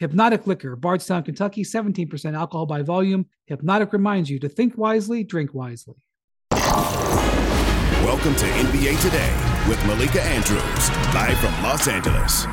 Hpnotiq Liquor, Bardstown, Kentucky, 17% alcohol by volume. Hpnotiq reminds you to think wisely, drink wisely. Welcome to NBA Today with Malika Andrews, live from Los Angeles.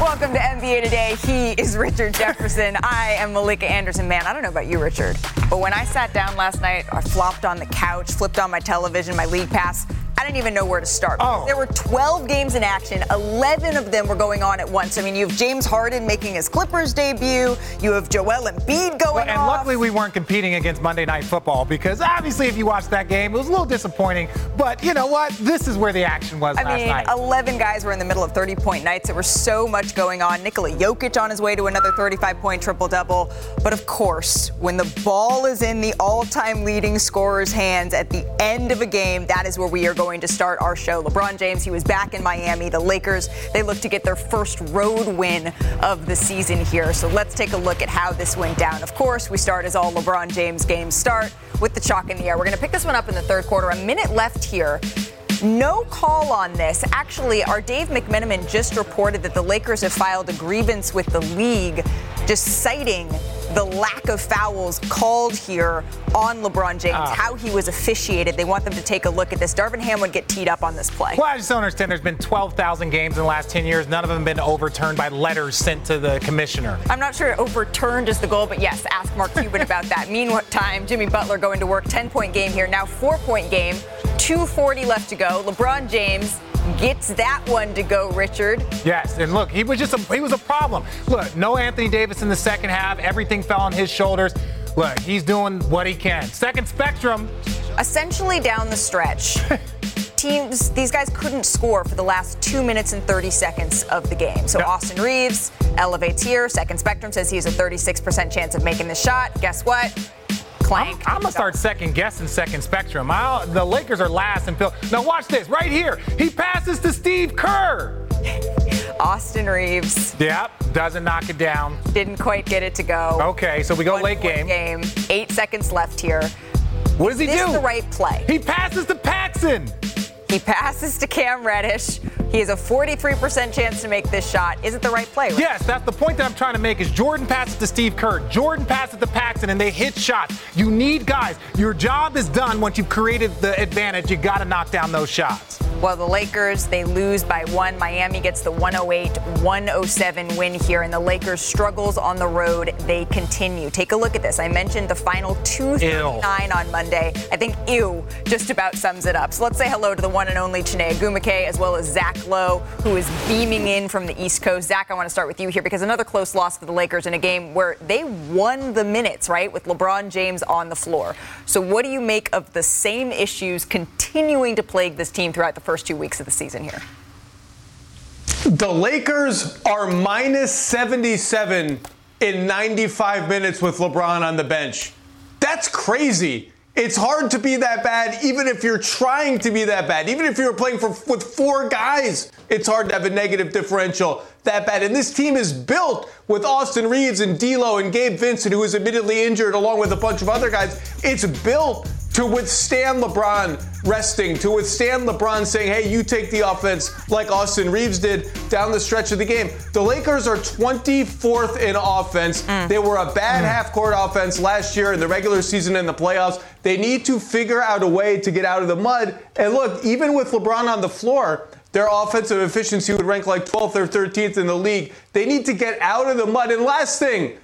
Welcome to NBA Today. He is Richard Jefferson. I am Malika Andrews. Man, I don't know about you, Richard, but when I sat down last night, I flopped on the couch, flipped on my television, my league pass. I didn't even know where to start. Oh. There were 12 games in action. 11 of them were going on at once. I mean, you have James Harden making his Clippers debut. You have Joel Embiid going Well, and off. luckily we weren't competing against Monday Night Football because obviously if you watched that game, it was a little disappointing. But you know what? This is where the action was I last mean, night. 11 guys were in the middle of 30 point nights. There was so much going on. Nikola Jokic on his way to another 35 point triple double. But of course, when the ball is in the all time leading scorer's hands at the end of a game, that is where we are going to start our show. LeBron James, he was back in Miami. The Lakers, they look to get their first road win of the season here. So let's take a look at how this went down. Of course, we start as all LeBron James games start with the chalk in the air. We're going to pick this one up in the third quarter. A minute left here. No call on this. Actually, our Dave McMenamin just reported that the Lakers have filed a grievance with the league, just citing the lack of fouls called here on LeBron James, Ah. how he was officiated. They want them to take a look at this. Darvin Ham would get teed up on this play. well, I just don't understand. There's been 12,000 games in the last 10 years. None of them have been overturned by letters sent to the commissioner. I'm not sure overturned is the goal, but yes, ask Mark Cuban about that. Meantime, Jimmy Butler going to work, 10 point game here, now four point game, 240 left to go. LeBron James gets that one to go, Richard. Yes, and look, he was just a, he was a problem. Look, no Anthony Davis in the second half. Everything fell on his shoulders. Look, he's doing what he can. Second spectrum. essentially down the stretch. Teams, these guys couldn't score for the last two minutes and 30 seconds of the game. So Yeah. Austin Reaves elevates here. Second Spectrum says he has a 36% chance of making the shot. Guess what? Clank. I'm gonna start second guessing second spectrum. I'll, the Lakers are last and Phil. Now watch this right here. He passes to Steve Kerr. Austin Reaves Yep, doesn't knock it down. didn't quite get it to go. Okay, so we go One late game. game. Eight seconds left here. What does he This do? is the right play. He passes to Paxson. He passes to Cam Reddish. He has a 43% chance to make this shot. Is it the right play? Rick? Yes, that's the point that I'm trying to make is Jordan passes to Steve Kerr. Jordan passes to Paxson and they hit shots. You need guys. Your job is done once you've created the advantage. You got to knock down those shots. Well, the Lakers, they lose by one. Miami gets the 108 107 win here, and the Lakers' struggles on the road, they continue. Take a look at this. I mentioned the final 239 on Monday. I think ew just about sums it up. So let's say hello to the one and only Chiney Ogwumike, as well as Zach Lowe, who is beaming in from the East Coast. Zach, I want to start with you here because another close loss for the Lakers in a game where they won the minutes, right, with LeBron James on the floor. So what do you make of the same issues continuing to plague this team throughout the first two weeks of the season here? The Lakers are minus 77 in 95 minutes with LeBron on the bench. That's crazy. It's hard to be that bad, even if you're trying to be that bad. Even if you're playing for, with four guys, it's hard to have a negative differential that bad. And this team is built with Austin Reaves and D'Lo and Gabe Vincent, who is admittedly injured, along with a bunch of other guys. It's built to withstand LeBron resting, to withstand LeBron saying, hey, you take the offense like Austin Reaves did down the stretch of the game. The Lakers are 24th in offense. Mm. They were a bad mm. half court offense last year in the regular season and the playoffs. They need to figure out a way to get out of the mud. And look, even with LeBron on the floor, their offensive efficiency would rank like 12th or 13th in the league. They need to get out of the mud. And last thing,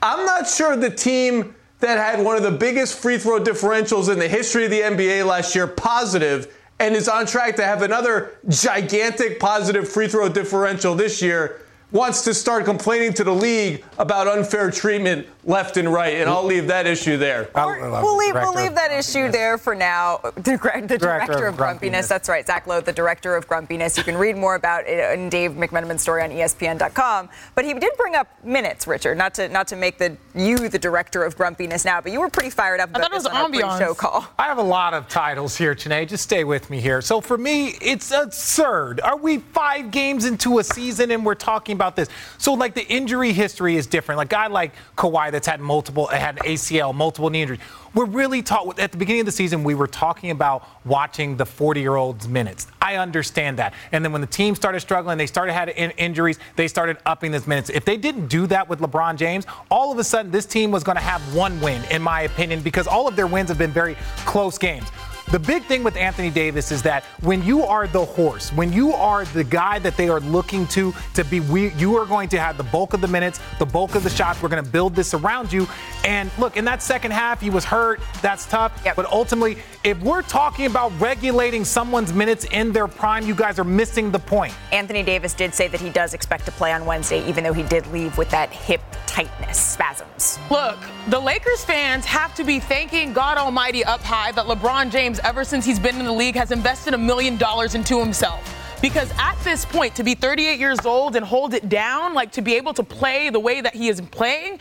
I'm not sure the team that had one of the biggest free throw differentials in the history of the NBA last year positive and is on track to have another gigantic positive free throw differential this year. Wants to start complaining to the league about unfair treatment left and right, and I'll leave that issue there. we'll, leave, we'll leave that issue there for now. The, the director, director, of, grumpiness. grumpiness. That's right, Zach Lowe, the director of grumpiness. You can read more about it in Dave McMenamin's story on ESPN.com. But he did bring up minutes, Richard. Not to not to make the you the director of grumpiness now, but you were pretty fired up about this on our show call. I have a lot of titles here, Chiney. Just stay with me here. So for me, it's absurd. Are we five games into a season and we're talking about this? So like the injury history is different. Like guy like Kawhi that's had multiple, had ACL, multiple knee injuries. We're really taught at the beginning of the season, we were talking about watching the 40 year olds minutes. I understand that. And then when the team started struggling, they started having in- injuries, they started upping those minutes. If they didn't do that with LeBron James, all of a sudden this team was going to have one win, in my opinion, because all of their wins have been very close games. The big thing with Anthony Davis is that when you are the horse, when you are the guy that they are looking to to be, we, you are going to have the bulk of the minutes, the bulk of the shots. We're going to build this around you. And look, in that second half, he was hurt. That's tough. Yep. But ultimately, if we're talking about regulating someone's minutes in their prime, you guys are missing the point. Anthony Davis did say that he does expect to play on Wednesday, even though he did leave with that hip tightness, spasms. Look, the Lakers fans have to be thanking God Almighty up high that LeBron James ever since he's been in the league, has invested a million dollars into himself. Because at this point, to be 38 years old and hold it down, like to be able to play the way that he is playing,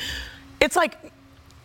it's like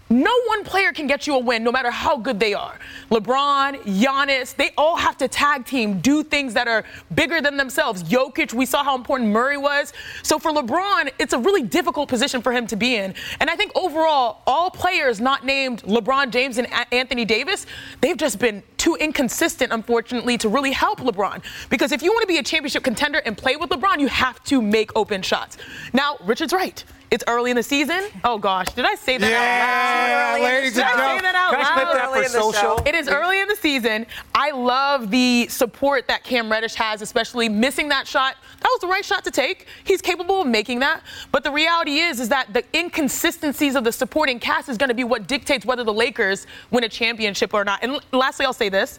no one player can get you a win, no matter how good they are. LeBron, Giannis, they all have to tag team, do things that are bigger than themselves. Jokic, we saw how important Murray was. So for LeBron, it's a really difficult position for him to be in. And I think overall, all players not named LeBron James and Anthony Davis, they've just been too inconsistent, unfortunately, to really help LeBron. Because if you want to be a championship contender and play with LeBron, you have to make open shots. Now, Richard's right. It's early in the season. Oh gosh, did I say that yeah, out loud? Ladies did I say that out Can loud? I clip that for social? It is early in the season. I love the support that Cam Reddish has, especially missing that shot. That was the right shot to take. He's capable of making that. But the reality is, is that the inconsistencies of the supporting cast is going to be what dictates whether the Lakers win a championship or not. And lastly, I'll say this: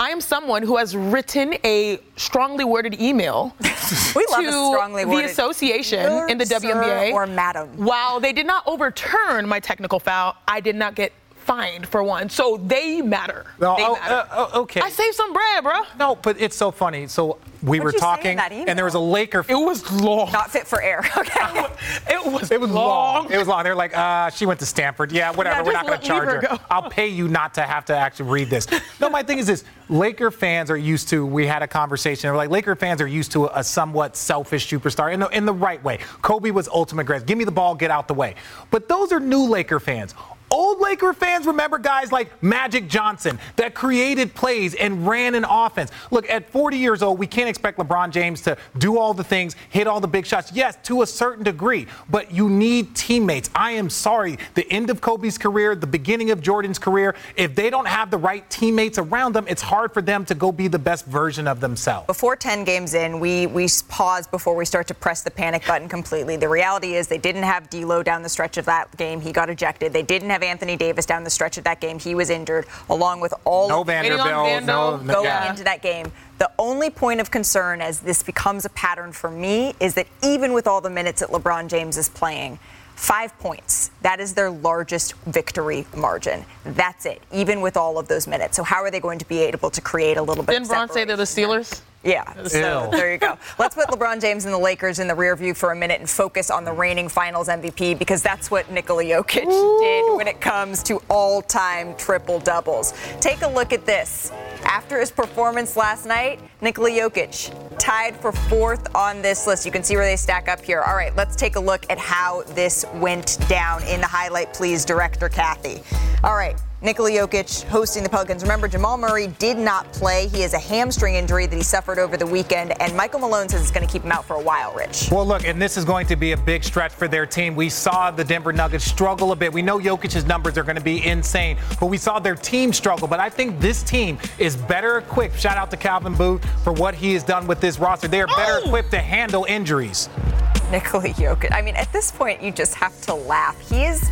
I am someone who has written a strongly worded email we to strongly the association in the WNBA or madam. While they did not overturn my technical foul, I did not get fined for one. So they matter. No, they oh, matter. Uh, okay. I saved some bread, bro. No, but it's so funny. So we What'd were talking, and there was a Laker. It was long. Not fit for air. Okay. it was. It was long. long. It was long. They're like, uh, she went to Stanford. Yeah, whatever. Yeah, we're not going to charge her. her I'll pay you not to have to actually read this. no, my thing is this: Laker fans are used to. We had a conversation. They're like, Laker fans are used to a, a somewhat selfish superstar in the, in the right way. Kobe was ultimate great. Give me the ball, get out the way. But those are new Laker fans. Old Laker fans remember guys like Magic Johnson that created plays and ran an offense. Look, at 40 years old, we can't expect LeBron James to do all the things, hit all the big shots. Yes, to a certain degree, but you need teammates. I am sorry. The end of Kobe's career, the beginning of Jordan's career, if they don't have the right teammates around them, it's hard for them to go be the best version of themselves. Before 10 games in, we, we pause before we start to press the panic button completely. The reality is they didn't have D'Lo down the stretch of that game. He got ejected. They didn't have Anthony Davis down the stretch of that game. He was injured, along with all no of Vanderbilt, no, going yeah. into that game. The only point of concern as this becomes a pattern for me is that even with all the minutes that LeBron James is playing, Five points. That is their largest victory margin. That's it, even with all of those minutes. So, how are they going to be able to create a little bit Didn't of Bron say they're the Steelers? Yeah, so there you go. Let's put LeBron James and the Lakers in the rear view for a minute and focus on the reigning finals MVP because that's what Nikola Jokic Ooh. did when it comes to all time triple doubles. Take a look at this. After his performance last night, Nikola Jokic tied for fourth on this list. You can see where they stack up here. All right, let's take a look at how this went down in the highlight, please, Director Kathy. All right. Nikola Jokic hosting the Pelicans. Remember, Jamal Murray did not play. He has a hamstring injury that he suffered over the weekend, and Michael Malone says it's going to keep him out for a while, Rich. Well, look, and this is going to be a big stretch for their team. We saw the Denver Nuggets struggle a bit. We know Jokic's numbers are going to be insane, but we saw their team struggle. But I think this team is better equipped. Shout out to Calvin Booth for what he has done with this roster. They are better oh! equipped to handle injuries. Nikola Jokic. I mean, at this point, you just have to laugh. He is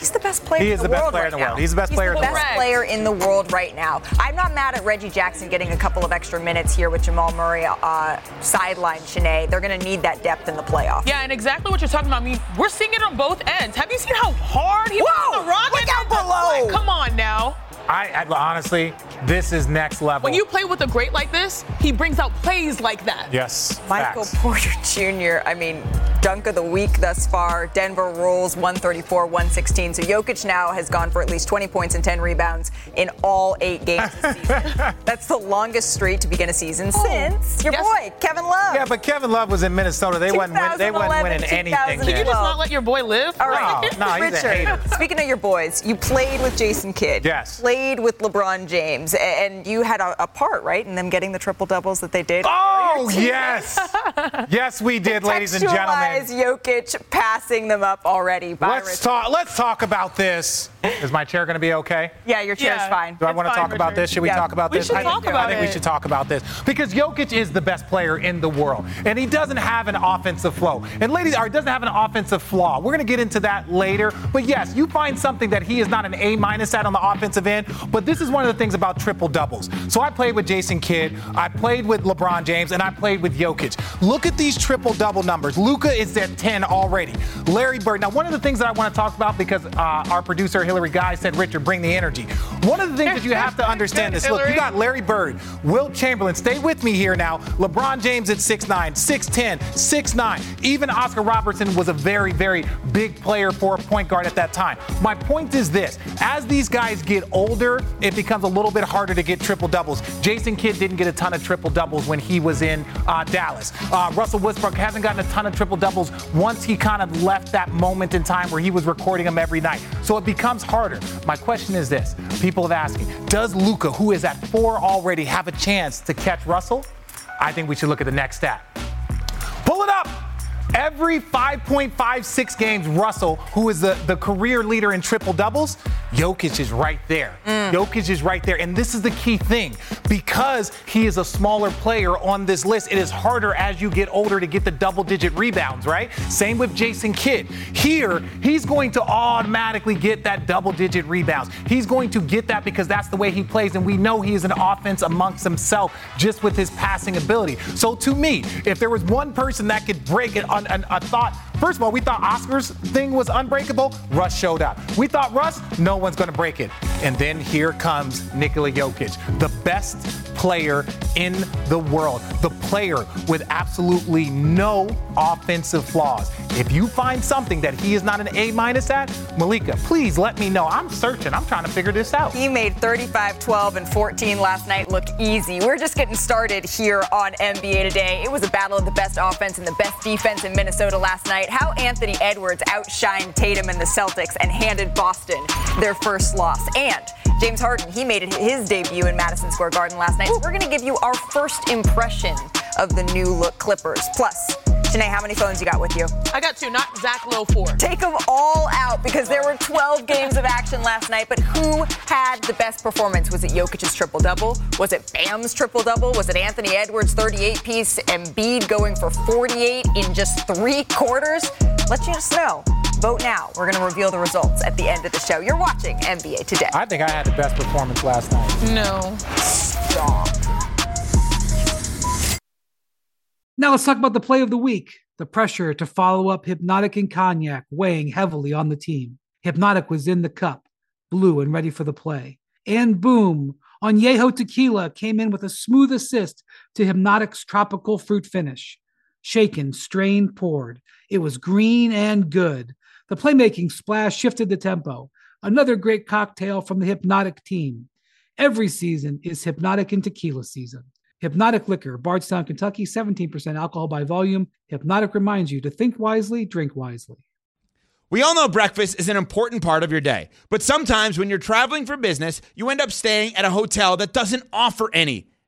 He's the best player. He in is the, the best world player right in the world. now. He's the best player in the best world. player in the world right now. I'm not mad at Reggie Jackson getting a couple of extra minutes here with Jamal Murray uh, sideline. Chiney, they're going to need that depth in the playoffs. Yeah, and exactly what you're talking about. I mean, we're seeing it on both ends. Have you seen how hard he Whoa! was on the Rockets? Look out below! Come on now. I, I honestly, this is next level. When you play with a great like this, he brings out plays like that. yes, Michael facts. Porter Jr., I mean, dunk of the week thus far. Denver rolls 134 116. So Jokic now has gone for at least 20 points and 10 rebounds in all eight games this season. That's the longest streak to begin a season oh, since your Yes. boy, Kevin Love. Yeah, but Kevin Love was in Minnesota. They wasn't win, they wasn't winning anything. Can you just not let your boy live? All right. No, no, he's a Richard, hater. speaking of your boys, you played with Jason Kidd. Yes. Played with LeBron James, and you had a, a part, right, in them getting the triple doubles that they did. Oh yes, yes we did, ladies and gentlemen. Jokic passing them up already. Let's Richard. talk. Let's talk about this. Is my chair going to be okay? Yeah, your chair's Yeah. fine. Do I want to talk about Richard. this? Should we Yeah. talk about this? We this? should I talk think, about I think we should talk about this because Jokic is the best player in the world, and he doesn't have an offensive flow. And ladies, or doesn't have an offensive flaw. We're going to get into that later. But yes, you find something that he is not an A minus at on the offensive end. But this is one of the things about triple doubles. So I played with Jason Kidd, I played with LeBron James, and I played with Jokic. Look at these triple double numbers. Luka is at 10 already. Larry Bird. Now, one of the things that I want to talk about because uh, our producer Hillary Guy said, Richard, bring the energy. One of the things that you have to understand is look, you got Larry Bird, Wilt Chamberlain. Stay with me here now. LeBron James at 6'9, 6'10, 6'9. Even Oscar Robertson was a very, very big player for a point guard at that time. My point is this as these guys get older, it becomes a little bit harder to get triple doubles. Jason Kidd didn't get a ton of triple doubles when he was in uh, Dallas. Uh, Russell Westbrook hasn't gotten a ton of triple doubles once he kind of left that moment in time where he was recording them every night. So it becomes harder. My question is this people have asked me, does Luka, who is at four already, have a chance to catch Russell? I think we should look at the next stat. Pull it up. Every 5.56 games, Russell, who is the, the career leader in triple doubles, Jokic is right there. Mm. Jokic is right there. And this is the key thing. Because he is a smaller player on this list, it is harder as you get older to get the double digit rebounds, right? Same with Jason Kidd. Here, he's going to automatically get that double digit rebounds. He's going to get that because that's the way he plays. And we know he is an offense amongst himself just with his passing ability. So to me, if there was one person that could break it on, on a thought, first of all, we thought Oscar's thing was unbreakable. Russ showed up. We thought Russ, no one's going to break it. And then here comes Nikola Jokic, the best player in the world, the player with absolutely no offensive flaws. If you find something that he is not an A minus at, Malika, please let me know. I'm searching. I'm trying to figure this out. He made 35, 12, and 14 last night look easy. We're just getting started here on NBA Today. It was a battle of the best offense and the best defense in Minnesota last night. How Anthony Edwards outshined Tatum and the Celtics and handed Boston their first loss. And James Harden, he made it his debut in Madison Square Garden last night. So we're going to give you our first impression of the new look Clippers. Plus, Chiney, how many phones you got with you? I got two, not Zach Lowe four. Take them all out because there were 12 games of action last night. But who had the best performance? Was it Jokic's triple double? Was it Bam's triple double? Was it Anthony Edwards' 38 piece? Embiid going for 48 in just three quarters? Let us know. Vote now. We're going to reveal the results at the end of the show. You're watching NBA Today. I think I had the best performance last night. No. Stop. Now let's talk about the play of the week. The pressure to follow up Hpnotiq and Cognac weighing heavily on the team. Hpnotiq was in the cup, blue and ready for the play. And boom, Añejo Tequila came in with a smooth assist to Hpnotiq's tropical fruit finish. Shaken, strained, poured. It was green and good. The playmaking splash shifted the tempo. Another great cocktail from the Hpnotiq team. Every season is Hpnotiq and Tequila season. Hpnotiq Liquor, Bardstown, Kentucky, 17% alcohol by volume. Hpnotiq reminds you to think wisely, drink wisely. We all know breakfast is an important part of your day, but sometimes when you're traveling for business, you end up staying at a hotel that doesn't offer any.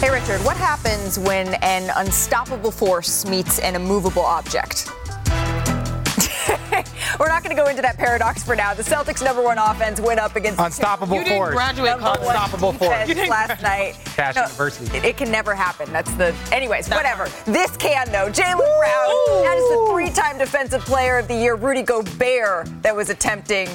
Hey, Richard, what happens when an unstoppable force meets an immovable object? We're not going to go into that paradox for now. The Celtics' number one offense went up against Unstoppable You didn't force. graduate college. Unstoppable force. defense last night. Cash University. It, it can never happen. That's the. Anyways, whatever. This can though. Jaylen Brown. That is the three-time Defensive Player of the Year. Rudy Gobert that was attempting.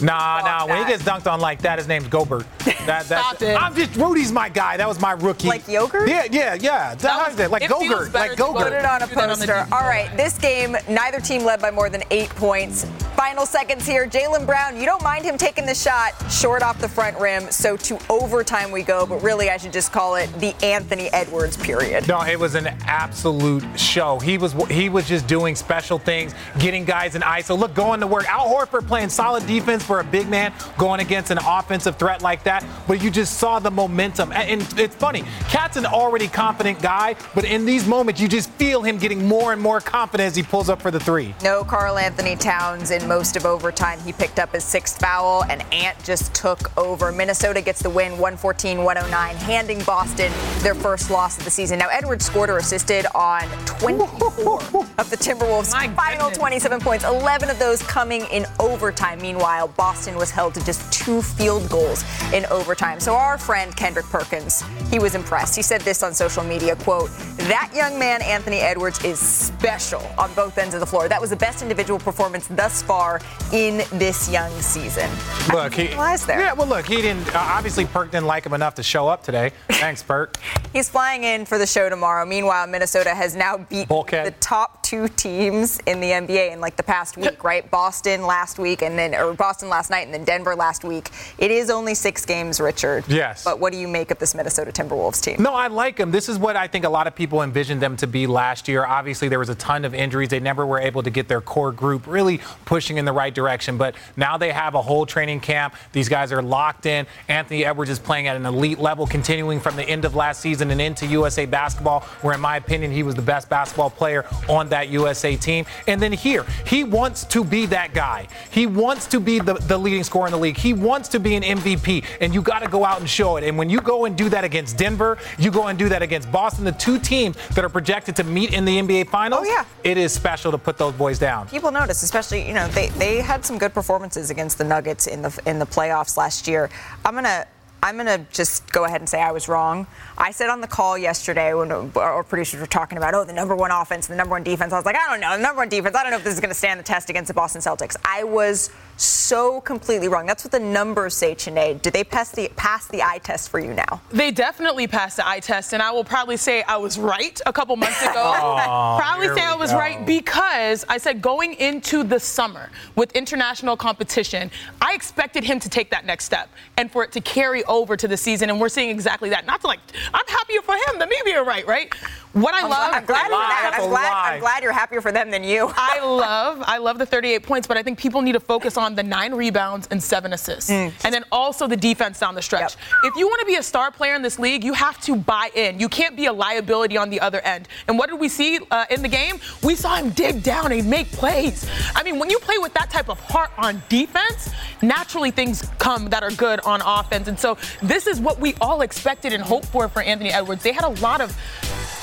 Nah, Fuck nah. When he gets dunked on like that, his name's Gobert. That, that's, Stop it. I'm just Rudy's my guy. That was my rookie. Like yogurt? Yeah, yeah, yeah. That was- was, like it feels Gogurt, better like to Gogurt. Put it on a Do that on poster. All right, this game, neither team led by more than eight points. Final seconds here. Jaylen Brown, you don't mind him taking the shot short off the front rim. So to overtime we go, but really I should just call it the Anthony Edwards period. No, it was an absolute show. He was he was just doing special things, getting guys in ISO. Look, going to work. Al Horford playing solid defense for a big man, going against an offensive threat like that. But you just saw the momentum. And it's funny, Cat's an already confident guy, but in these moments, you just feel him getting more and more confident as he pulls up for the three. No Karl-Anthony Towns in most of overtime. He picked up his sixth foul, and Ant just took over. Minnesota gets the win 114 109, handing Boston their first loss of the season. Now, Edwards scored or assisted on 24 of the Timberwolves' final goodness. 27 points, 11 of those coming in overtime. Meanwhile, Boston was held to just two field goals in overtime. So, our friend Kendrick Perkins, he was impressed. He said this on social media, quote, that young man, Anthony Edwards, is special on both ends of the floor. That was the best individual performance thus far in this young season. Look, didn't he, realize there. yeah, well, look, he didn't. Uh, obviously, Perk didn't like him enough to show up today. Thanks, Perk. He's flying in for the show tomorrow. Meanwhile, Minnesota has now beat Bulkhead. the top two teams in the NBA in like the past week, right? Boston last week and then or Boston last night and then Denver last week. It is only six games, Richard. Yes. But what do you make of this Minnesota Timberwolves team? No, I like them. This is what I think a lot of people envisioned them to be last year. Obviously, there was a ton of injuries. They never were able to get their core group really pushing in the right direction. But now they have a whole training camp. These guys are locked in. Anthony Edwards is playing at an elite level, continuing from the end of last season and into USA basketball, where, in my opinion, he was the best basketball player on that USA team. And then here, he wants to be that guy. He wants to be the, the leading scorer in the league. He wants to be an MVP. And you got to go out and show it. And when you go and do that against Denver, you go and do that against Boston, the two teams that are projected to meet in the NBA Finals. Oh, yeah. It is special to put those boys down. People notice, especially you know they, they had some good performances against the Nuggets in the in the playoffs last year. I'm gonna I'm gonna just go ahead and say I was wrong. I said on the call yesterday when our producers were talking about oh the number one offense, the number one defense. I was like I don't know the number one defense. I don't know if this is gonna stand the test against the Boston Celtics. I was so completely wrong. That's what the numbers say, Chiney. Did they pass the pass the eye test for you now? They definitely passed the eye test, and I will probably say I was right a couple months ago. probably say I was go. right because I said going into the summer with international competition, I expected him to take that next step and for it to carry over to the season, and we're seeing exactly that. Not to like, I'm happier for him than me being right, right? What I I'm love, glad, I'm glad, you're lie. that. That's I'm glad. I'm glad you're happier for them than you. I love, I love the 38 points, but I think people need to focus on the nine rebounds and seven assists, and then also the defense down the stretch. Yep. If you want to be a star player in this league, you have to buy in. You can't be a liability on the other end. And what did we see uh, in the game? We saw him dig down and make plays. I mean, when you play with that type of heart on defense, naturally things come that are good on offense. And so this is what we all expected and hoped for for Anthony Edwards. They had a lot of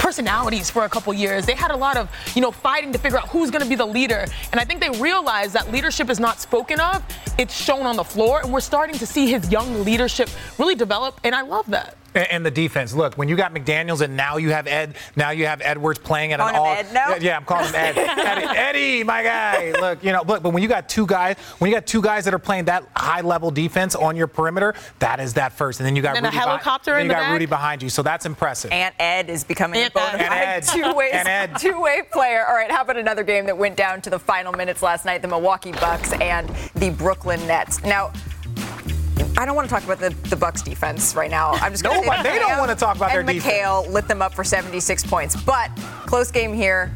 personalities for a couple years. They had a lot of, you know, fighting to figure out who's going to be the leader. And I think they realized that leadership is not spoken of, it's shown on the floor. And we're starting to see his young leadership really develop. And I love that. And, and the defense. Look, when you got McDaniels and now you have Ed, now you have Edwards playing at Calling an him all. Ed now? Yeah, yeah, I'm calling him Ed. Eddie, Eddie, my guy. Look, you know, look, but when you got two guys, when you got two guys that are playing that high level defense on your perimeter, that is that first. And then you got And a Rudy behi- helicopter then in you the got back? Rudy behind you, so that's impressive. Ant Ed is becoming Ant a bona Ed. fide Ed. two-way, Ant Ed. two-way player. All right, how about another game that went down to the final minutes last night? The Milwaukee Bucks and the Brooklyn Nets. Now. I don't want to talk about the, the Bucks defense right now. I'm just going to Nobody- they don't wanna talk about their defense. And McHale lit them up for 76 points, but close game here.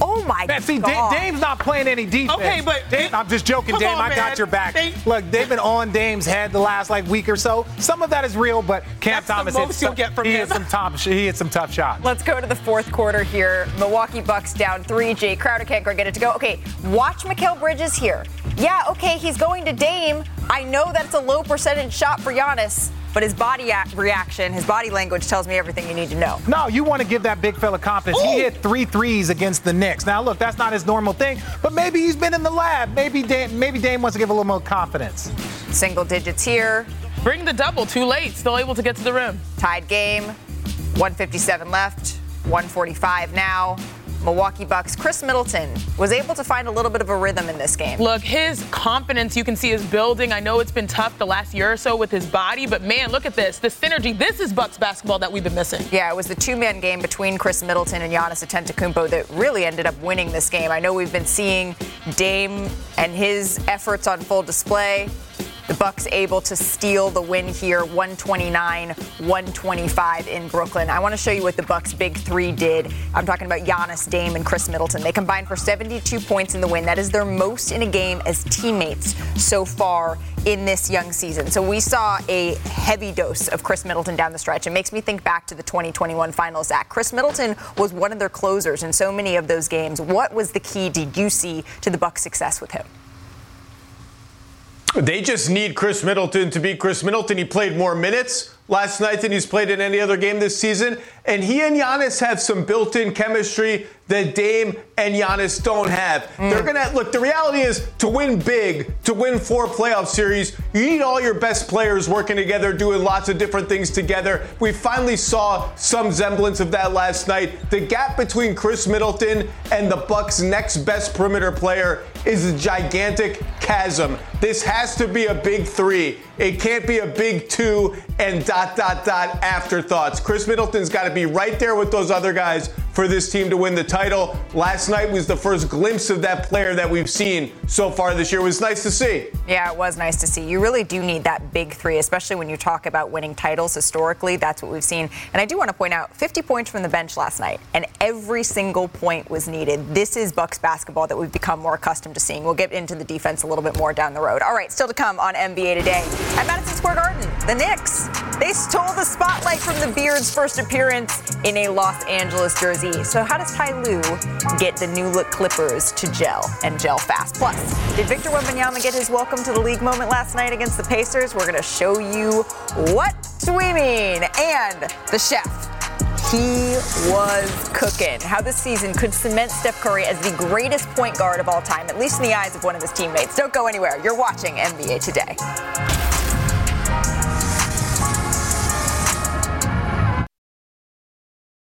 Oh my Man, see, God! Da- Dame's not playing any defense. Okay, but- Dame, I'm just joking, Dame. on, I got man. your back. They- Look, they've been on Dame's head the last like week or so. Some of that is real, but Cam That's the Thomas most hit some, you'll get from he him. hit some top, he hit some tough shots. Let's go to the fourth quarter here. Milwaukee Bucks down three. Jae Crowder can't get it to go. Okay, watch Mikal Bridges here. Yeah, okay, he's going to Dame. I know that's a low percentage shot for Giannis, but his body reaction, his body language tells me everything you need to know. No, you want to give that big fella confidence. Ooh. He hit three threes against the Knicks. Now, look, that's not his normal thing, but maybe he's been in the lab. Maybe Dame, maybe Dame wants to give a little more confidence. Single digits here. Bring the double. Too late. Still able to get to the rim. Tied game. 157 left. 145 now. Milwaukee Bucks Khris Middleton was able to find a little bit of a rhythm in this game. Look, his confidence you can see is building. I know it's been tough the last year or so with his body, but man, look at this. The synergy. This is Bucks basketball that we've been missing. Yeah, it was the two-man game between Khris Middleton and Giannis Antetokounmpo that really ended up winning this game. I know we've been seeing Dame and his efforts on full display. The Bucks able to steal the win here, 129-125 in Brooklyn. I want to show you what the Bucks big 3 did. I'm talking about Giannis, Dame and Khris Middleton. They combined for 72 points in the win. That is their most in a game as teammates so far in this young season. So we saw a heavy dose of Khris Middleton down the stretch. It makes me think back to the 2021 finals. Zach, Khris Middleton was one of their closers in so many of those games. What was the key did you see to the Bucks' success with him? They just need Khris Middleton to be Khris Middleton. He played more minutes last night than he's played in any other game this season. And he and Giannis have some built in chemistry that Dame and Giannis don't have. Mm. They're going to look, the reality is to win big, to win four playoff series, you need all your best players working together, doing lots of different things together. We finally saw some semblance of that last night. The gap between Khris Middleton and the Bucks' next best perimeter player is a gigantic chasm. This has to be a big three. It can't be a big two and dot, dot, dot afterthoughts. Khris Middleton's got to be right there with those other guys for this team to win the title. Last night was the first glimpse of that player that we've seen so far this year. It was nice to see. Yeah, it was nice to see. You really do need that big three, especially when you talk about winning titles historically. That's what we've seen. And I do want to point out 50 points from the bench last night, and every single point was needed. This is Bucks basketball that we've become more accustomed to seeing. We'll get into the defense a little bit more down the road. All right, still to come on NBA today. At Madison Square Garden, the Knicks. They stole the spotlight from the Beard's first appearance in a Los Angeles jersey. So how does Ty Lue get the new look Clippers to gel and gel fast? Plus, did Victor Wembanyama get his welcome to the league moment last night against the Pacers? We're going to show you what we mean. And the chef. He was cooking. How this season could cement Steph Curry as the greatest point guard of all time, at least in the eyes of one of his teammates. Don't go anywhere. You're watching NBA Today.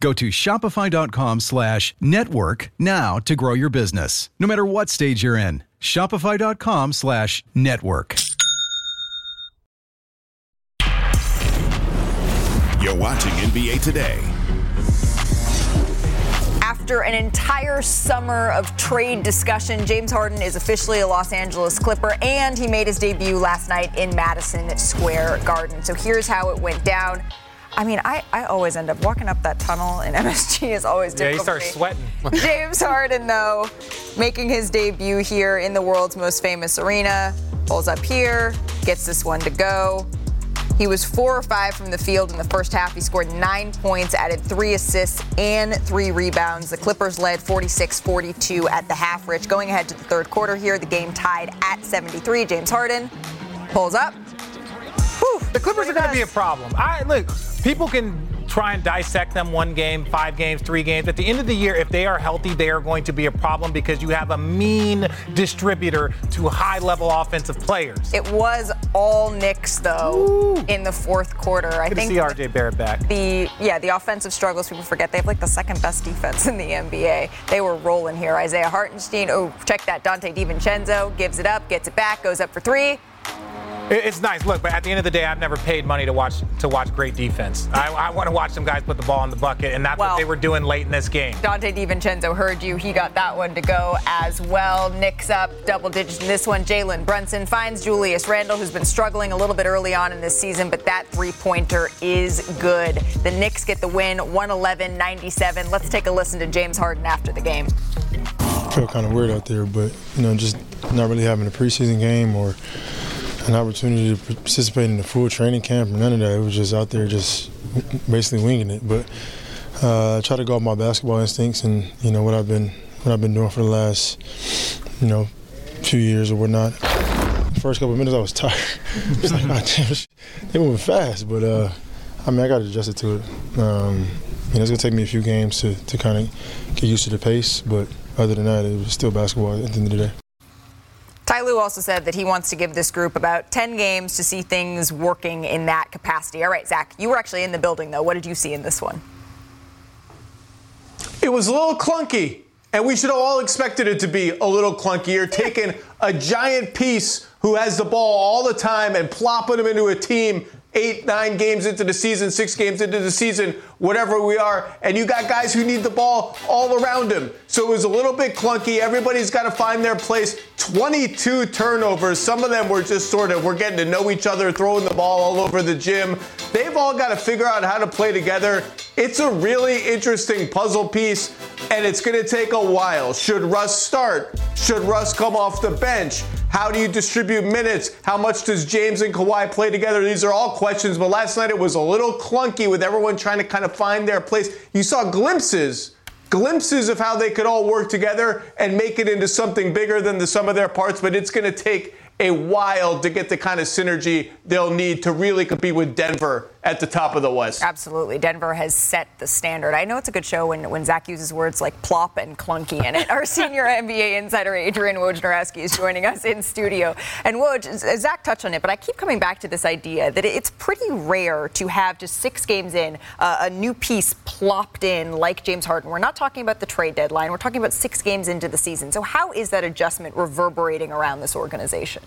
Go to shopify.com slash network now to grow your business, no matter what stage you're in. Shopify.com slash network. You're watching NBA Today. After an entire summer of trade discussion, James Harden is officially a Los Angeles Clipper, and he made his debut last night in Madison Square Garden. So here's how it went down. I mean, I, I always end up walking up that tunnel and MSG is always difficult. Yeah, you start sweating. James Harden, though, making his debut here in the world's most famous arena, pulls up here, gets this one to go. He was four or five from the field in the first half. He scored nine points, added three assists and three rebounds. The Clippers led 46 42 at the half. Rich going ahead to the third quarter here. The game tied at 73. James Harden pulls up. Whew, the Clippers are going to be a problem. I look, people can try and dissect them one game, five games, three games. At the end of the year, if they are healthy, they are going to be a problem because you have a mean distributor to high level offensive players. It was all Knicks, though, Ooh. in the fourth quarter. I think see RJ Barrett back. The yeah, the offensive struggles. People forget they have like the second best defense in the NBA. They were rolling here. Isaiah Hartenstein. Oh, check that. Donte DiVincenzo gives it up, gets it back, goes up for three. It's nice. Look, but at the end of the day, I've never paid money to watch to watch great defense. I, I want to watch some guys put the ball in the bucket, and that's well, what they were doing late in this game. Donte DiVincenzo heard you. He got that one to go as well. Knicks up double digits in this one. Jalen Brunson finds Julius Randle, who's been struggling a little bit early on in this season, but that three-pointer is good. The Knicks get the win, 111-97. Let's take a listen to James Harden after the game. I feel kind of weird out there, but you know, just not really having a preseason game or an opportunity to participate in the full training camp or none of that. It was just out there just basically winging it. But uh, I try to go off my basketball instincts and you know what I've been what I've been doing for the last you know few years or whatnot. First couple of minutes I was tired. was like, oh, damn, they moving fast. But uh, I mean, I got to adjust to it. Um, it's gonna take me a few games to, to kind of get used to the pace. But other than that, it was still basketball at the end of the day. Ty Lue also said that he wants to give this group about 10 games to see things working in that capacity. All right, Zach, you were actually in the building, though. What did you see in this one? It was a little clunky, and we should have all expected it to be a little clunkier. Taking a giant piece who has the ball all the time and plopping him into a team eight, nine games into the season, six games into the season, whatever we are, and you got guys who need the ball all around him. So it was a little bit clunky. Everybody's got to find their place. 22 turnovers. Some of them were just sort of, we're getting to know each other, throwing the ball all over the gym. They've all got to figure out how to play together. It's a really interesting puzzle piece, and it's going to take a while. Should Russ start? Should Russ come off the bench? How do you distribute minutes? How much does James and Kawhi play together? These are all questions, but last night it was a little clunky with everyone trying to kind of find their place. You saw glimpses glimpses of how they could all work together and make it into something bigger than the sum of their parts, but it's going to take a while to get the kind of synergy they'll need to really compete with Denver at the top of the West. Absolutely. Denver has set the standard. I know it's a good show when, when Zach uses words like plop and clunky in it. Our senior NBA insider, Adrian Wojnarowski, is joining us in studio. And Woj, Zach touched on it, but I keep coming back to this idea that it's pretty rare to have just six games in uh, a new piece plopped in like James Harden. We're not talking about the trade deadline. We're talking about six games into the season. So how is that adjustment reverberating around this organization?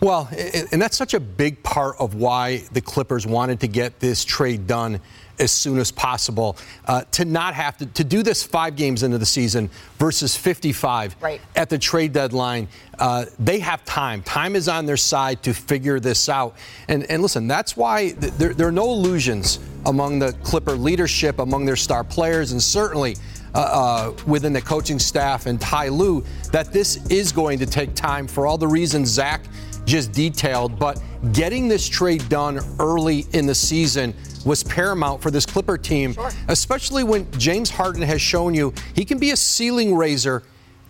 Well, and that's such a big part of why the Clippers wanted to get this trade done as soon as possible. Uh, to not have to, to do this five games into the season versus 55 right. at the trade deadline, uh, they have time. Time is on their side to figure this out. And, and listen, that's why th- there, there, are no illusions among the Clipper leadership, among their star players, and certainly. Uh, uh, within the coaching staff and Ty Lue, that this is going to take time for all the reasons Zach just detailed. But getting this trade done early in the season was paramount for this Clipper team, sure. especially when James Harden has shown you he can be a ceiling raiser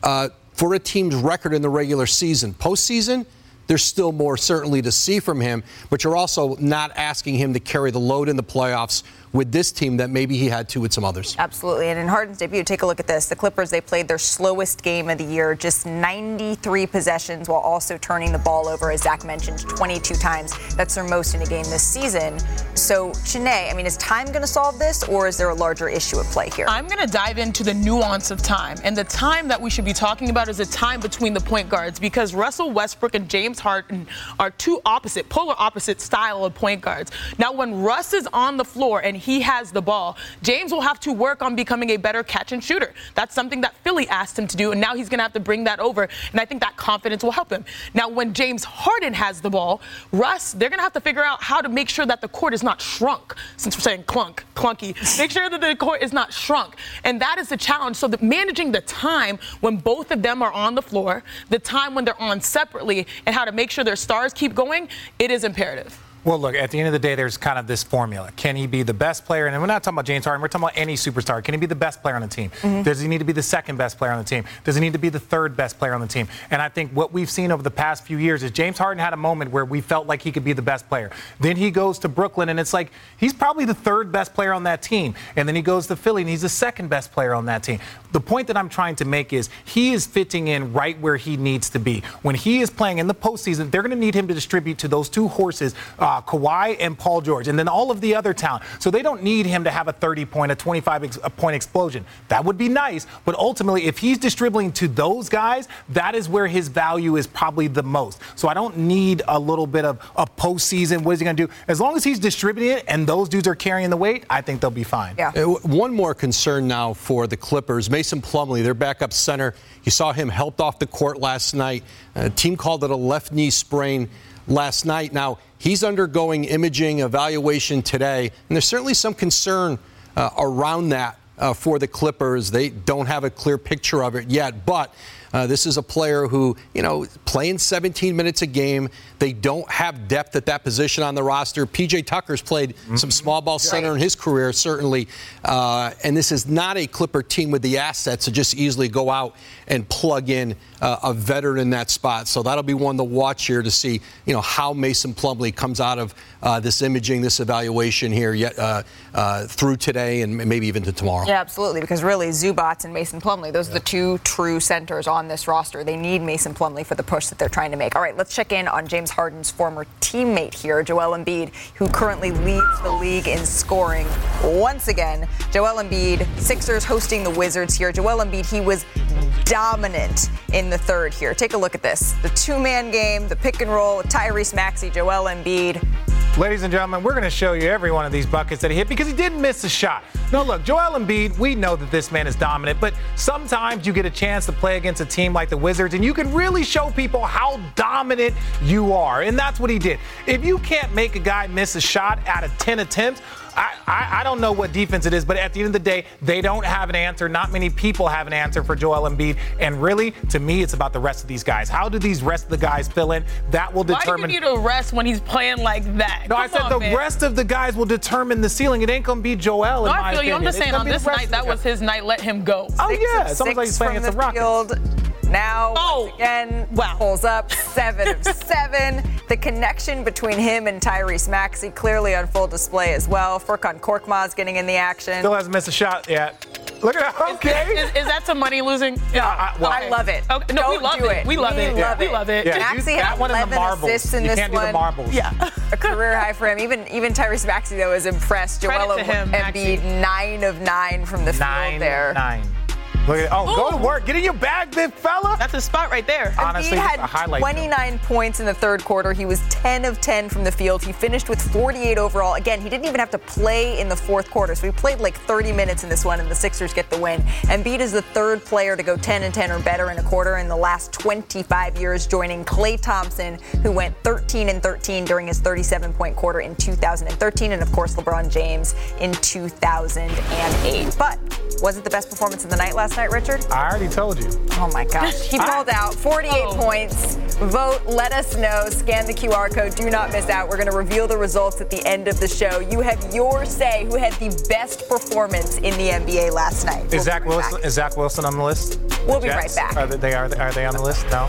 uh, for a team's record in the regular season. Postseason, there's still more certainly to see from him, but you're also not asking him to carry the load in the playoffs with this team that maybe he had to with some others. Absolutely. And in Harden's debut, take a look at this. The Clippers, they played their slowest game of the year, just 93 possessions while also turning the ball over, as Zach mentioned, 22 times. That's their most in a game this season. So, Chiney, I mean, is time going to solve this, or is there a larger issue at play here? I'm going to dive into the nuance of time. And the time that we should be talking about is the time between the point guards because Russell Westbrook and James Harden are two opposite, polar opposite style of point guards. Now, when Russ is on the floor and he has the ball. James will have to work on becoming a better catch and shooter. That's something that Philly asked him to do, and now he's going to have to bring that over. And I think that confidence will help him. Now, when James Harden has the ball, Russ, they're going to have to figure out how to make sure that the court is not shrunk. Since we're saying clunk, clunky, make sure that the court is not shrunk. And that is the challenge. So, the, managing the time when both of them are on the floor, the time when they're on separately, and how to make sure their stars keep going, it is imperative. Well, look, at the end of the day, there's kind of this formula. Can he be the best player? And we're not talking about James Harden, we're talking about any superstar. Can he be the best player on the team? Mm-hmm. Does he need to be the second best player on the team? Does he need to be the third best player on the team? And I think what we've seen over the past few years is James Harden had a moment where we felt like he could be the best player. Then he goes to Brooklyn, and it's like he's probably the third best player on that team. And then he goes to Philly, and he's the second best player on that team. The point that I'm trying to make is he is fitting in right where he needs to be. When he is playing in the postseason, they're going to need him to distribute to those two horses, uh, Kawhi and Paul George, and then all of the other talent. So they don't need him to have a 30 point, a 25 ex- point explosion. That would be nice, but ultimately, if he's distributing to those guys, that is where his value is probably the most. So I don't need a little bit of a postseason. What is he going to do? As long as he's distributing it and those dudes are carrying the weight, I think they'll be fine. Yeah. Uh, one more concern now for the Clippers. Mason Plumlee, their backup center. You saw him helped off the court last night. A team called it a left knee sprain last night. Now, he's undergoing imaging evaluation today, and there's certainly some concern uh, around that uh, for the Clippers. They don't have a clear picture of it yet, but uh, this is a player who, you know, playing 17 minutes a game. They don't have depth at that position on the roster. PJ Tucker's played mm-hmm. some small ball center in his career, certainly. Uh, and this is not a Clipper team with the assets to just easily go out and plug in uh, a veteran in that spot. So that'll be one to watch here to see, you know, how Mason Plumlee comes out of uh, this imaging, this evaluation here yet uh, uh, through today and maybe even to tomorrow. Yeah, absolutely. Because really, Zubac and Mason Plumlee, those yeah. are the two true centers on this roster. They need Mason Plumlee for the push that they're trying to make. All right, let's check in on James Harden's former teammate here, Joel Embiid, who currently leads the league in scoring once again. Joel Embiid, Sixers hosting the Wizards here. Joel Embiid, he was dominant in the third here. Take a look at this. The two-man game, the pick and roll, Tyrese Maxey, Joel Embiid. Ladies and gentlemen, we're going to show you every one of these buckets that he hit because he didn't miss a shot. No, look, Joel Embiid, we know that this man is dominant, but sometimes you get a chance to play against a team like the Wizards and you can really show people how dominant you are. And that's what he did. If you can't make a guy miss a shot out of 10 attempts, I, I, I, don't know what defense it is, but at the end of the day, they don't have an answer. Not many people have an answer for Joel Embiid. And really, to me, it's about the rest of these guys. How do these rest of the guys fill in? That will determine. Why do you need to rest when he's playing like that? No, Come I said on, the man. rest of the guys will determine the ceiling. It ain't going to be Joel. No, I feel opinion. you. I'm just saying on this night, that was his night. Let him go. Oh, six yeah. It's almost like he's playing against the Rockets. Now, oh, again, wow. pulls up seven of seven. The connection between him and Tyrese Maxey clearly on full display as well. Furkan Korkmaz getting in the action. Still hasn't missed a shot yet. Look at that. Okay. Is, is, is that some money losing? Yeah, I, well, I love it. Okay. No, Don't we love do it. it. We love it. we it. Love we it. We love it. Yeah, Maxey you, had 11 assists in you this can't one. do the marbles. Yeah. a career high for him. Even even Tyrese Maxey though is impressed. Credit Joel to him, Embiid nine of nine from the nine, field there. Nine. Look at oh, Ooh. go to work. Get in your bag, big fella. That's a spot right there. Honestly, he had a highlight 29 points in the third quarter. He was 10 of 10 from the field. He finished with 48 overall. Again, he didn't even have to play in the fourth quarter, so he played like 30 minutes in this one, and the Sixers get the win. Embiid is the third player to go 10 and 10 or better in a quarter in the last 25 years, joining Klay Thompson, who went 13 and 13 during his 37-point quarter in 2013, and of course LeBron James in 2008. But was it the best performance of the night last night, Richard? I already told you. Oh my gosh. He pulled out 48 oh. points. Vote, let us know. Scan the QR code. Do not miss out. We're going to reveal the results at the end of the show. You have your say who had the best performance in the NBA last night. We'll is Zach Wilson back. is Zach Wilson on the list? We'll be right back. Are they, are they, are they on the list? No.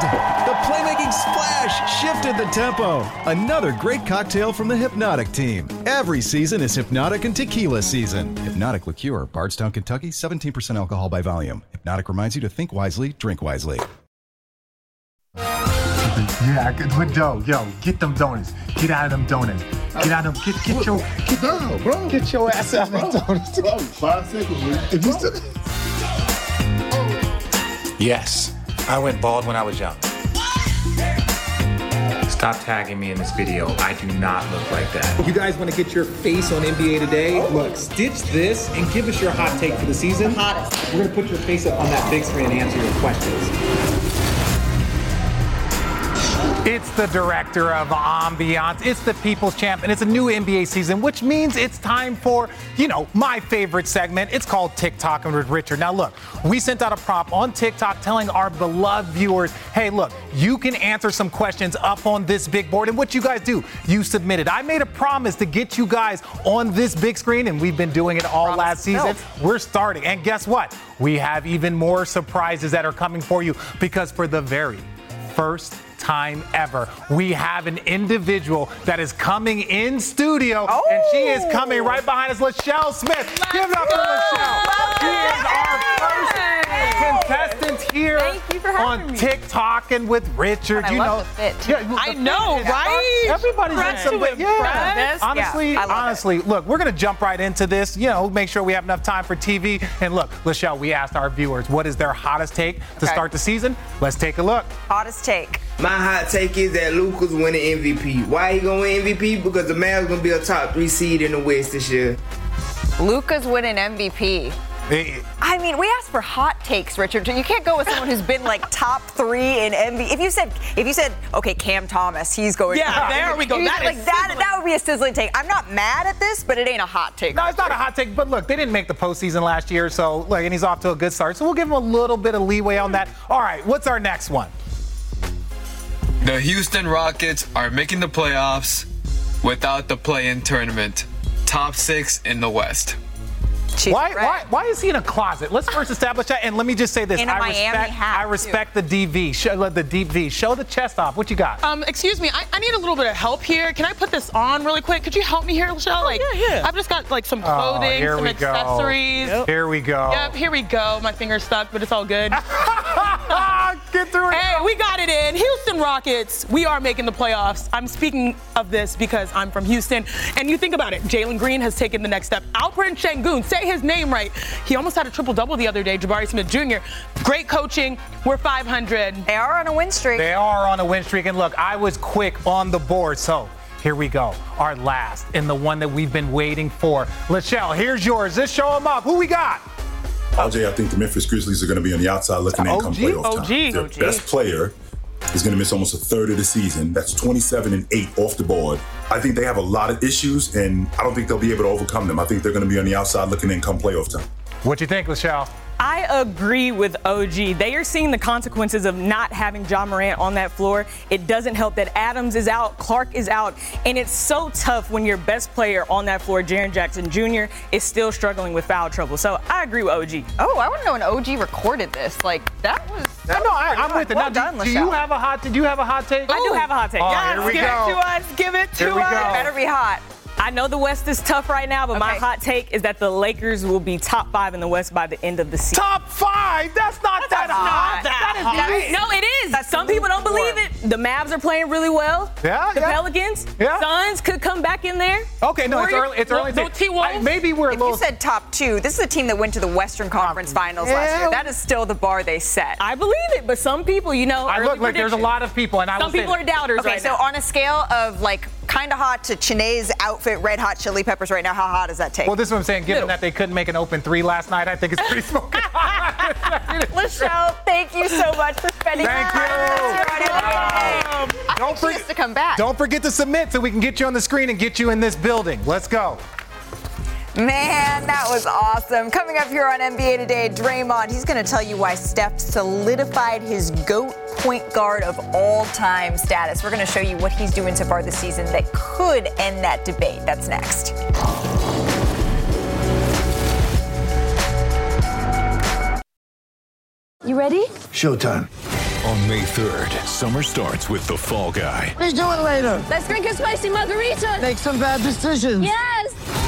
The playmaking splash shifted the tempo. Another great cocktail from the Hpnotiq team. Every season is Hpnotiq and Tequila season. Hpnotiq Liqueur, Bardstown, Kentucky, 17% alcohol by volume. Hpnotiq reminds you to think wisely, drink wisely. Yeah, good yo, yo, get them donuts. Get out of them donuts. Get out of them. Get, get your get down, bro. Get your ass out of them donuts. Bro, five seconds, man. If you still Yes, I went bald when I was young. Stop tagging me in this video. I do not look like that. You guys want to get your face on NBA Today? Look, stitch this and give us your hot take for the season. Hottest. We're going to put your face up on that big screen and answer your questions. It's the director of ambiance. It's the people's champ, and it's a new NBA season, which means it's time for, you know, my favorite segment. It's called TikTok and with Richard. Now, look, we sent out a prop on TikTok telling our beloved viewers, hey, look, you can answer some questions up on this big board. And what you guys do, you submitted. I made a promise to get you guys on this big screen, and we've been doing it all promise last season. We're starting. And guess what? We have even more surprises that are coming for you because for the very first time ever. We have an individual that is coming in studio, oh. and she is coming right behind us, Lachelle Smith. Let's Give it up for Lachelle. She is our first contestant here on me. TikTok and with Richard. I you know, yeah, I know, right? Everybody's in some bit. Yeah. Honestly, yeah, honestly, it. look, we're gonna jump right into this. You know, make sure we have enough time for TV. And look, Lachelle, we asked our viewers what is their hottest take to okay. start the season. Let's take a look. Hottest take. My hot take is that Luka's winning MVP. Why he gonna win MVP? Because the Mavs gonna be a top three seed in the West this year. Luka's winning MVP. I mean, we asked for hot takes, Richard. You can't go with someone who's been like top three in MVP. If you said, if you said, okay, Cam Thomas, he's going. Yeah, there we go. That, like that, that would be a sizzling take. I'm not mad at this, but it ain't a hot take. No, it's not a hot take. But look, they didn't make the postseason last year, so like, and he's off to a good start. So we'll give him a little bit of leeway on that. All right, what's our next one? The Houston Rockets are making the playoffs without the play-in tournament. Top six in the West. Why, why, why is he in a closet? Let's first establish that. And let me just say this: in a I Miami respect, hat, I respect the DV. Show the DV. Show the chest off. What you got? Um, excuse me. I, I, need a little bit of help here. Can I put this on really quick? Could you help me here, Michelle? Oh, like, yeah, yeah. I've just got like some clothing, Oh, clothing, here some we go. accessories. Yep. Here we go. Yep, here we go. My finger's stuck, but it's all good. Get through it. Hey, we got it in. Houston Rockets, we are making the playoffs. I'm speaking of this because I'm from Houston. And you think about it, Jalen Green has taken the next step. Alperen Sengun, say his name right. He almost had a triple double the other day, Jabari Smith Jr. Great coaching. We're 500. They are on a win streak. They are on a win streak. And look, I was quick on the board. So here we go. Our last and the one that we've been waiting for. Lachelle, here's yours. Let's show them up. Who we got? LJ, I think the Memphis Grizzlies are going to be on the outside looking in come playoff time. OG. Their OG. best player is going to miss almost a third of the season. That's 27 and 8 off the board. I think they have a lot of issues, and I don't think they'll be able to overcome them. I think they're going to be on the outside looking in come playoff time. What do you think, Lachelle? I agree with OG. They are seeing the consequences of not having Ja Morant on that floor. It doesn't help that Adams is out, Clark is out, and it's so tough when your best player on that floor, Jaren Jackson Jr., is still struggling with foul trouble. So I agree with OG. Oh, I want to know when OG recorded this. Like that was. That no, was I, I'm hot. with it. Well now, done, do, do you have a hot? Did you have a hot take? I do have a hot take. Oh, Yes, here we give go. it to us. Give it to Here we us. go. Better be hot. I know the West is tough right now, but my hot take is that the Lakers will be top five in the West by the end of the season. Top five? That's not that hot. That is hot. easy. No, it is. That's Some people don't believe it. The Mavs are playing really well. Yeah, The yeah. Pelicans, Yeah. Suns could come back in there. Okay, no, it's early. It's early. No, to- T-Wolves. I- Maybe we're a If little. you said top two, this is a team that went to the Western Conference Finals last year. That is still the bar they set. I believe it, but some people, you know, I look like there's a lot of people, and I Some will say people are doubters Okay, right so now. on a scale of like kind of hot to Chiney's outfit, red hot chili peppers right now, how hot does that take? Well, this is what I'm saying. Given Middle. that they couldn't make an open three last night, I think it's pretty smoking hot. Lachelle, thank you so much for spending Thank time with us here on you. NBA Today. I Don't think she forget- has to come back. Don't forget to submit so we can get you on the screen and get you in this building. Let's go. Man, that was awesome. Coming up here on NBA Today, Draymond, he's going to tell you why Steph solidified his GOAT point guard of all time status. We're going to show you what he's doing so far this season that could end that debate. That's next. You ready? Showtime. On May 3rd, summer starts with The Fall Guy. What are you doing later? Let's drink a spicy margarita. Make some bad decisions. Yes.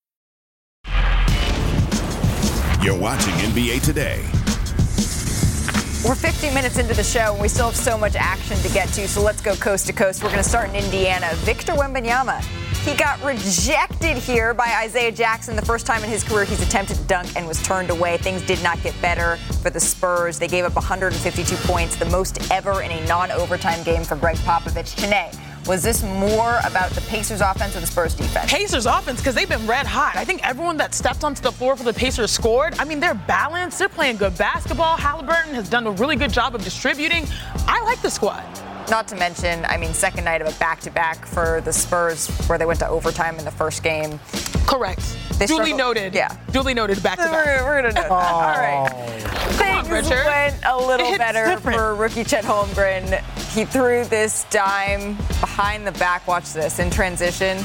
You're watching NBA Today. We're 15 minutes into the show, and we still have so much action to get to. So let's go coast to coast. We're going to start in Indiana. Victor Wembanyama. He got rejected here by Isaiah Jackson the first time in his career he's attempted to dunk and was turned away. Things did not get better for the Spurs. They gave up 152 points, the most ever in a non-overtime game for Gregg Popovich. Chiney, was this more about the Pacers offense or the Spurs defense? Pacers offense because they've been red hot. I think everyone that stepped onto the floor for the Pacers scored. I mean, they're balanced. They're playing good basketball. Halliburton has done a really good job of distributing. I like the squad. Not to mention, I mean, second night of a back-to-back for the Spurs, where they went to overtime in the first game. Correct. They Duly struggled- noted. Yeah. Duly noted. Back to back. We're, we're gonna note that. All right. Oh. Come on, Things Richard. went a little It's better different. for rookie Chet Holmgren. He threw this dime behind the back. Watch this in transition.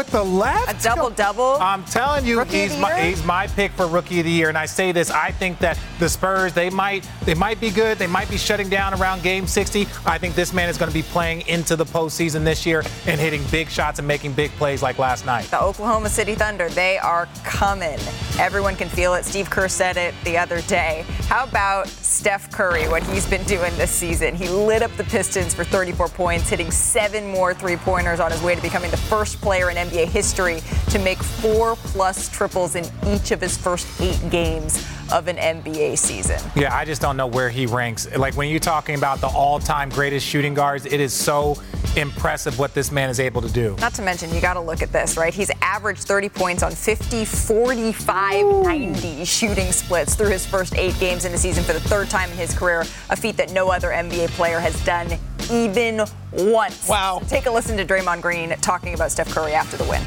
With the left. A double double. I'm telling you, Rookie he's my, he's my pick for rookie of the year. And I say this, I think that the Spurs, they might they might be good. They might be shutting down around game 60. I think this man is going to be playing into the postseason this year and hitting big shots and making big plays like last night. The Oklahoma City Thunder, they are coming. Everyone can feel it. Steve Kerr said it the other day. How about Steph Curry, what he's been doing this season? He lit up the Pistons for 34 points, hitting seven more three pointers on his way to becoming the first player in NBA history to make four plus triples in each of his first eight games of an NBA season. Yeah, I just don't know where he ranks. Like when you're talking about the all-time greatest shooting guards, it is so impressive what this man is able to do. Not to mention, you got to look at this, right? He's averaged 30 points on 50, 45, 90 shooting splits through his first eight games in the season for the third time in his career, a feat that no other NBA player has done even once. Wow. take a listen to Draymond Green talking about Steph Curry after the win.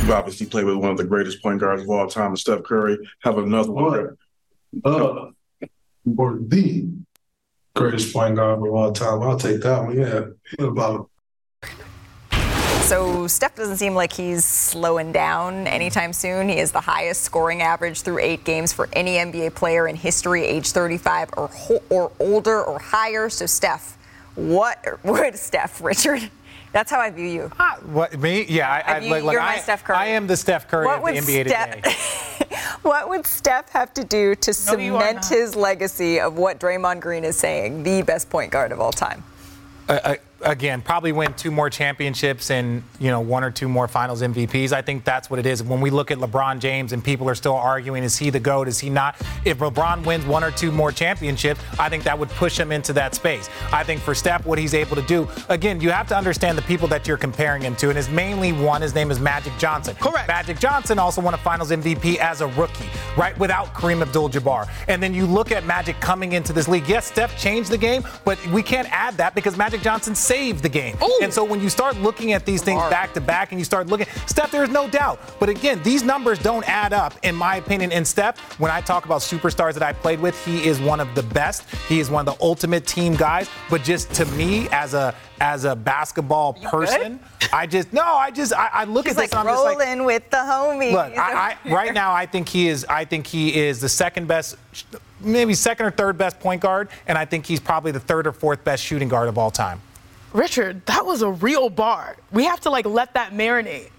You've obviously played with one of the greatest point guards of all time, Steph Curry. Have another one. Uh, or the greatest point guard of all time. I'll take that one. Yeah. What about So Steph doesn't seem like he's slowing down anytime soon. He has the highest scoring average through eight games for any NBA player in history, age 35 or or older or higher. So Steph, what would Steph Richard? That's how I view you. What me? Yeah, I, I, And you- like, look, you're my I, Steph Curry. I am the Steph Curry What of the would NBA Steph- today. What would Steph have to do to No, cement his legacy of what Draymond Green is saying, the best point guard of all time? uh, uh, again, probably win two more championships and you know one or two more Finals MVPs. I think that's what it is. When we look at LeBron James and people are still arguing, is he the goat? Is he not? If LeBron wins one or two more championships, I think that would push him into that space. I think for Steph, what he's able to do, again, you have to understand the people that you're comparing him to, and his mainly one. His name is Magic Johnson. Correct. Magic Johnson also won a Finals MVP as a rookie, right? Without Kareem Abdul-Jabbar. And then you look at Magic coming into this league. Yes, Steph changed the game, but we can't add that because Magic Johnson saved the game. And so when you start looking at these things back to back and you start looking, Steph, there's no doubt. But again, these numbers don't add up, in my opinion. And Steph, when I talk about superstars that I played with, he is one of the best. He is one of the ultimate team guys. But just to me, as a as a basketball person, I just no, I just I, I look He's at this like and I'm just like rolling with the homies. Look, I, I, right now, I think he is. I think he is the second best, maybe second or third best point guard, and I think he's probably the third or fourth best shooting guard of all time. Richard, that was a real bar. We have to like let that marinate.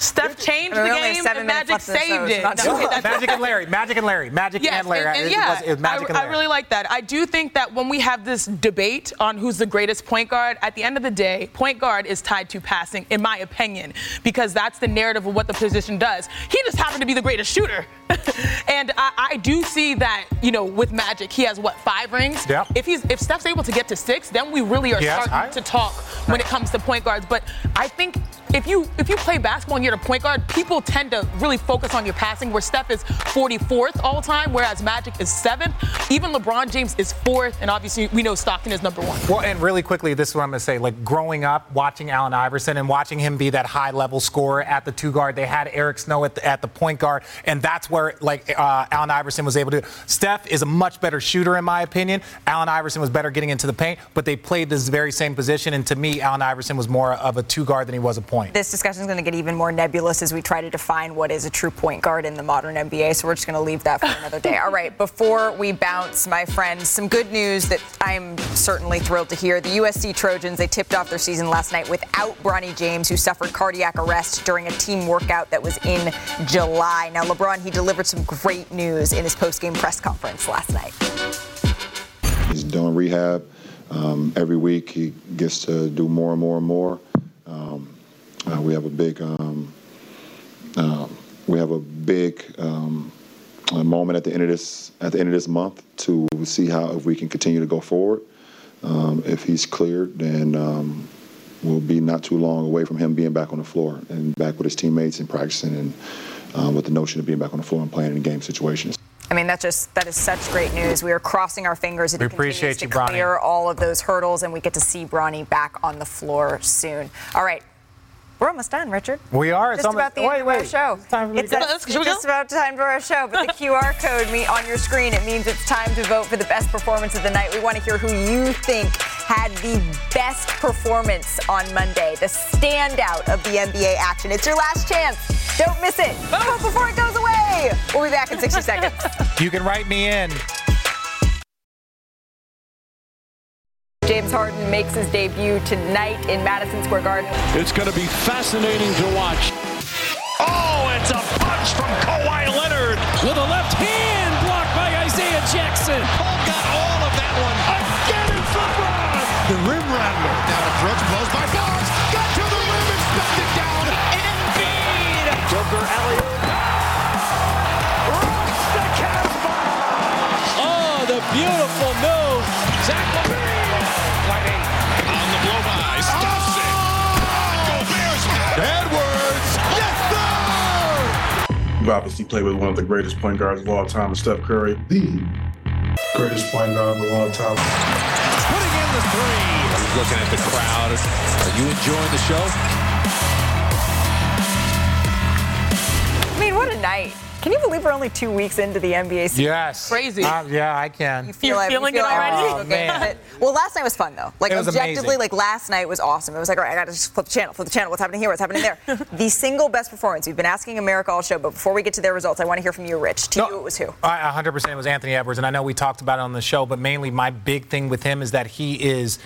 Steph changed the we game, seven and Magic left in the show, saved it. No, okay, Magic and Larry. Magic and Larry. Magic Yes, and Larry. and, and It yeah, was- it was Magic I, and I really like that. I do think that when we have this debate on who's the greatest point guard, at the end of the day, point guard is tied to passing, in my opinion, because that's the narrative of what the position does. He just happened to be the greatest shooter. and I, I do see that, you know, with Magic, he has what, five rings? Yeah. If he's if Steph's able to get to six, then we really are Yes, starting I- to talk when it comes to point guards. But I think if you if you play basketball and you're a point guard, people tend to really focus on your passing. Where Steph is 44th all time, whereas Magic is seventh. Even LeBron James is fourth, and obviously we know Stockton is number one. Well, and really quickly, this is what I'm going to say. Like growing up, watching Allen Iverson and watching him be that high level scorer at the two guard, they had Eric Snow at the, at the point guard, and that's where like uh, Allen Iverson was able to. Steph is a much better shooter, in my opinion. Allen Iverson was better getting into the paint, but they played this very same position, and to me, Allen Iverson was more of a two guard than he was a point. This discussion is going to get even more nebulous as we try to define what is a true point guard in the modern NBA. So we're just going to leave that for another day. All right, before we bounce, my friends, some good news that I'm certainly thrilled to hear. The USC Trojans, they tipped off their season last night without Bronny James, who suffered cardiac arrest during a team workout that was in July. Now, LeBron, he delivered some great news in his post-game press conference last night. He's doing rehab um, every week. He gets to do more and more and more. Um, uh, we have a big, um, um, we have a big um, uh moment at the end of this at the end of this month to see how if we can continue to go forward. Um, if he's cleared, then um, we'll be not too long away from him being back on the floor and back with his teammates and practicing and um, with the notion of being back on the floor and playing in game situations. I mean, that just that is such great news. We are crossing our fingers that We he continues appreciate to you, Bronny. clear all of those hurdles, and we get to see Bronny back on the floor soon. All right, we're almost done, Richard. We are. It's Just almost- about the wait, end of our show. It's time for me It's, to go. a- Let's- just about time for our show. But the QR code me on your screen, it means it's time to vote for the best performance of the night. We want to hear who you think had the best performance on Monday, the standout of the NBA action. It's your last chance. Don't miss it. Vote before it goes away. We'll be back in 60 seconds. You can write me in. James Harden makes his debut tonight in Madison Square Garden. It's going to be fascinating to watch. Oh, it's a punch from Kawhi Leonard with a left hand blocked by Isaiah Jackson. Paul got all of that one. Again, it's LeBron. The rim rattler. Down approach, closed by Barnes. Got to the rim and stuffed it down. Embiid. Joker alley sir. You obviously played with one of the greatest point guards of all time, Steph Curry. The greatest point guard of all time. Putting in the three. He's looking at the crowd. Are you enjoying the show? Can you believe we're only two weeks into the NBA season? Yes. Crazy. Uh, yeah, I can. You feel You're like- you feeling feel it like already? we're Oh, okay man. with. Well, last night was fun though. Like It was objectively, amazing. like last night was awesome. It was like, all right, I got to just flip the channel, flip the channel. What's happening here? What's happening there? the single best performance. We've been asking America all show, but before we get to their results, I want to hear from you, Rich. To No. you, it was who? I 100% it was Anthony Edwards, and I know we talked about it on the show, but mainly my big thing with him is that he is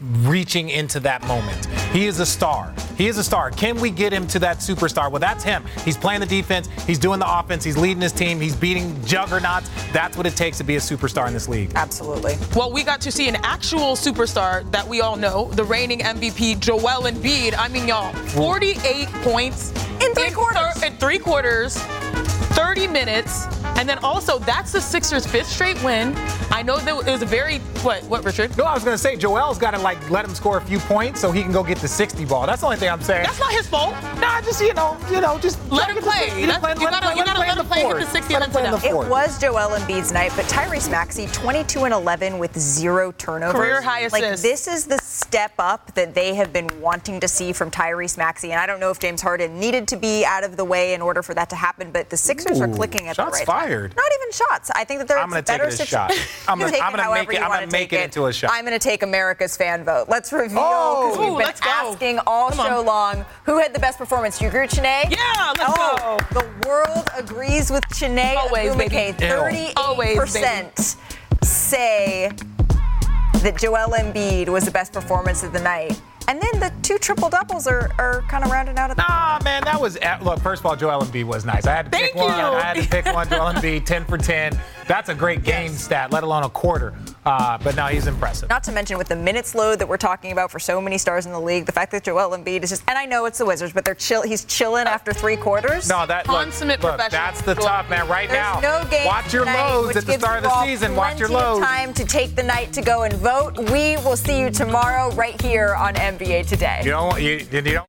reaching into that moment. He is a star. He is a star. Can we get him to that superstar? Well, that's him. He's playing the defense, he's doing the offense, he's leading his team, he's beating juggernauts. That's what it takes to be a superstar in this league. Absolutely. Well, we got to see an actual superstar that we all know, the reigning MVP, Joel Embiid. I mean, y'all, 48 points In three quarters. thir- in three quarters, 30 minutes, and then also that's the Sixers' fifth straight win. I know that it was a very what? What, Richard? No, I was going to say, Joel's got to like let him score a few points so he can go get the 60 ball. That's the only thing I'm saying. That's not his fault. Nah, just you know, you know, just Let him get the play. 60. Let him you play- gotta- you gotta let him play, get fourth. the 60 Let and him play then on the It was Joel Embiid's night, but Tyrese Maxey, 22 and 11 with zero turnovers. Career high Like this is the step up that they have been wanting to see from Tyrese Maxey, and I don't know if James Harden needed to be out of the way in order for that to happen, but the Sixers are clicking at the right time. Fired. Not even shots. I think that they're I'm gonna a take better it as a shot. I'm You gonna- take it however make it- you I'm wanna gonna make take it into a shot. I'm going to take America's fan vote. Let's reveal Oh. we've been let's go. asking all Come on. long who had the best performance. You agree with Yeah, let's oh, go. The world agrees with Chiney Always, Ogwumike. baby. Thirty-eight Always, percent say that Joel Embiid was the best performance of the night. And then the two triple doubles are, are kind of rounded out at the Nah, man, that was look. First of all, Joel Embiid was nice. I had to Thank pick one. you. I had to pick one. Joel Embiid, 10 for 10. That's a great game stat, let alone a quarter. Uh, but now he's impressive. Not to mention with the minutes load that we're talking about for so many stars in the league, the fact that Joel Embiid is just, and I know it's the Wizards, but they're chill. He's chilling after three quarters. No, that Consummate look, professional. that's the top man right There's now. no game Watch your tonight, lows which at the gives start of you the season. Watch your plenty of lows. Time to take the night to go and vote. We will see you tomorrow right here on NBA Today. You don't. You, you don't.